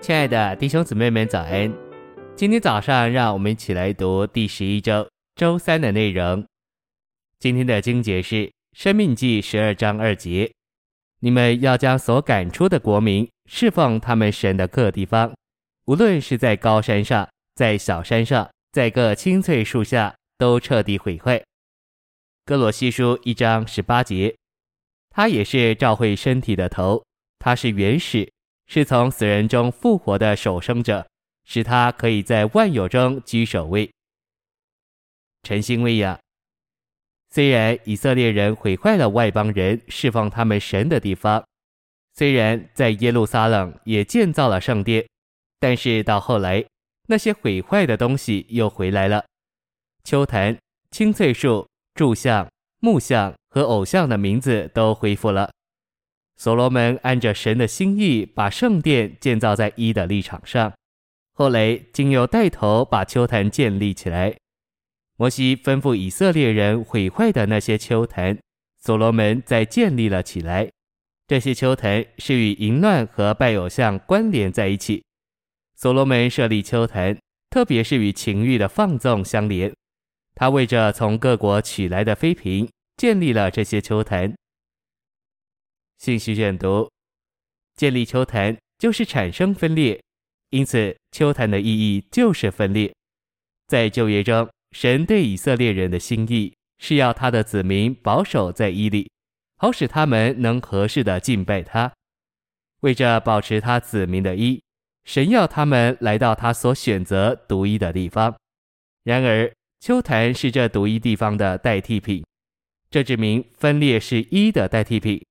亲爱的弟兄姊妹们，早安！今天早上，让我们一起来读第十一周周三的内容。今天的经节是《生命记》十二章二节：你们要将所赶出的国民侍奉他们神的各地方，无论是在高山上，在小山上，在各青翠树下，都彻底毁坏。歌罗西书一章十八节：他也是照会身体的头，他是原始。是从死人中复活的守生者，使他可以在万有中居首位。晨星喂养。虽然以色列人毁坏了外邦人释放他们神的地方，虽然在耶路撒冷也建造了圣殿，但是到后来，那些毁坏的东西又回来了。丘坛、青翠树、柱像、木像和偶像的名字都恢复了。所罗门按着神的心意，把圣殿建造在一的立场上。后来，经又带头把丘坛建立起来。摩西吩咐以色列人毁坏的那些丘坛，所罗门再建立了起来。这些丘坛是与淫乱和拜偶像关联在一起。所罗门设立丘坛，特别是与情欲的放纵相连。他为着从各国取来的妃嫔，建立了这些丘坛。信息选读：建立秋坛就是产生分裂，因此秋坛的意义就是分裂。在旧约中，神对以色列人的心意是要他的子民保守在一里，好使他们能合适的敬拜他。为着保持他子民的一，神要他们来到他所选择独一的地方。然而，秋坛是这独一地方的代替品，这指明分裂是一的代替品。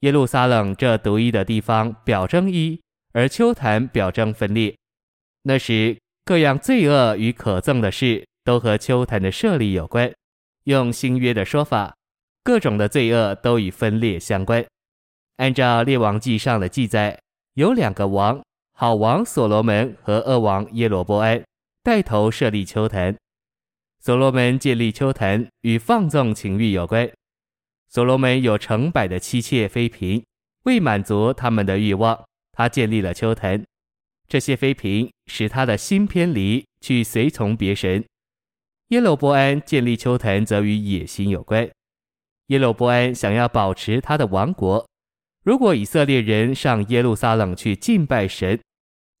耶路撒冷这独一的地方表征一，而丘坛表征分裂。那时各样罪恶与可憎的事都和丘坛的设立有关。用新约的说法，各种的罪恶都与分裂相关。按照列王记上的记载，有两个王，好王所罗门和恶王耶罗波安带头设立丘坛。所罗门建立丘坛与放纵情欲有关。所罗门有成百的妻妾妃嫔，为满足他们的欲望，他建立了丘坛。这些妃嫔使他的心偏离，去随从别神。耶罗波安建立丘坛，则与野心有关。耶罗波安想要保持他的王国，如果以色列人上耶路撒冷去敬拜神，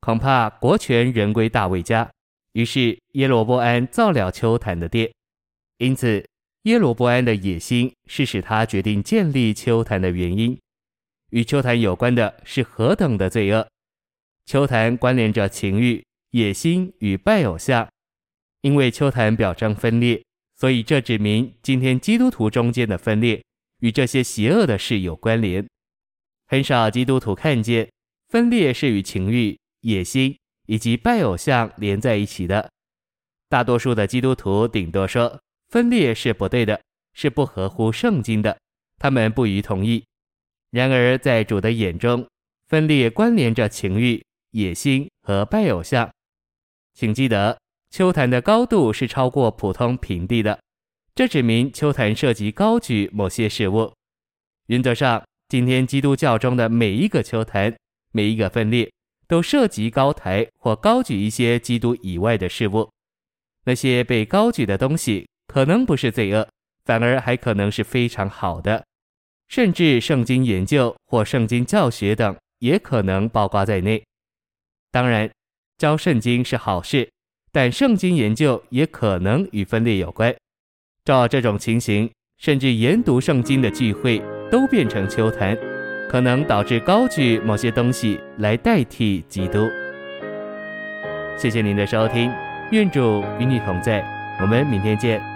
恐怕国权仍归大卫家。于是耶罗波安造了丘坛的殿，因此。耶罗波安的野心是使他决定建立丘坛的原因。与丘坛有关的是何等的罪恶！丘坛关联着情欲、野心与拜偶像。因为丘坛表征分裂，所以这指明今天基督徒中间的分裂与这些邪恶的事有关联。很少基督徒看见分裂是与情欲、野心以及拜偶像连在一起的。大多数的基督徒顶多说。分裂是不对的，是不合乎圣经的，他们不予同意。然而，在主的眼中，分裂关联着情欲、野心和拜偶像。请记得，丘坛的高度是超过普通平地的，这指明丘坛涉及高举某些事物。原则上，今天基督教中的每一个丘坛、每一个分裂，都涉及高抬或高举一些基督以外的事物。那些被高举的东西。可能不是罪恶，反而还可能是非常好的，甚至圣经研究或圣经教学等也可能包括在内。当然，教圣经是好事，但圣经研究也可能与分裂有关。照这种情形，甚至研读圣经的聚会都变成秋谈，可能导致高举某些东西来代替基督。谢谢您的收听，愿主与你同在，我们明天见。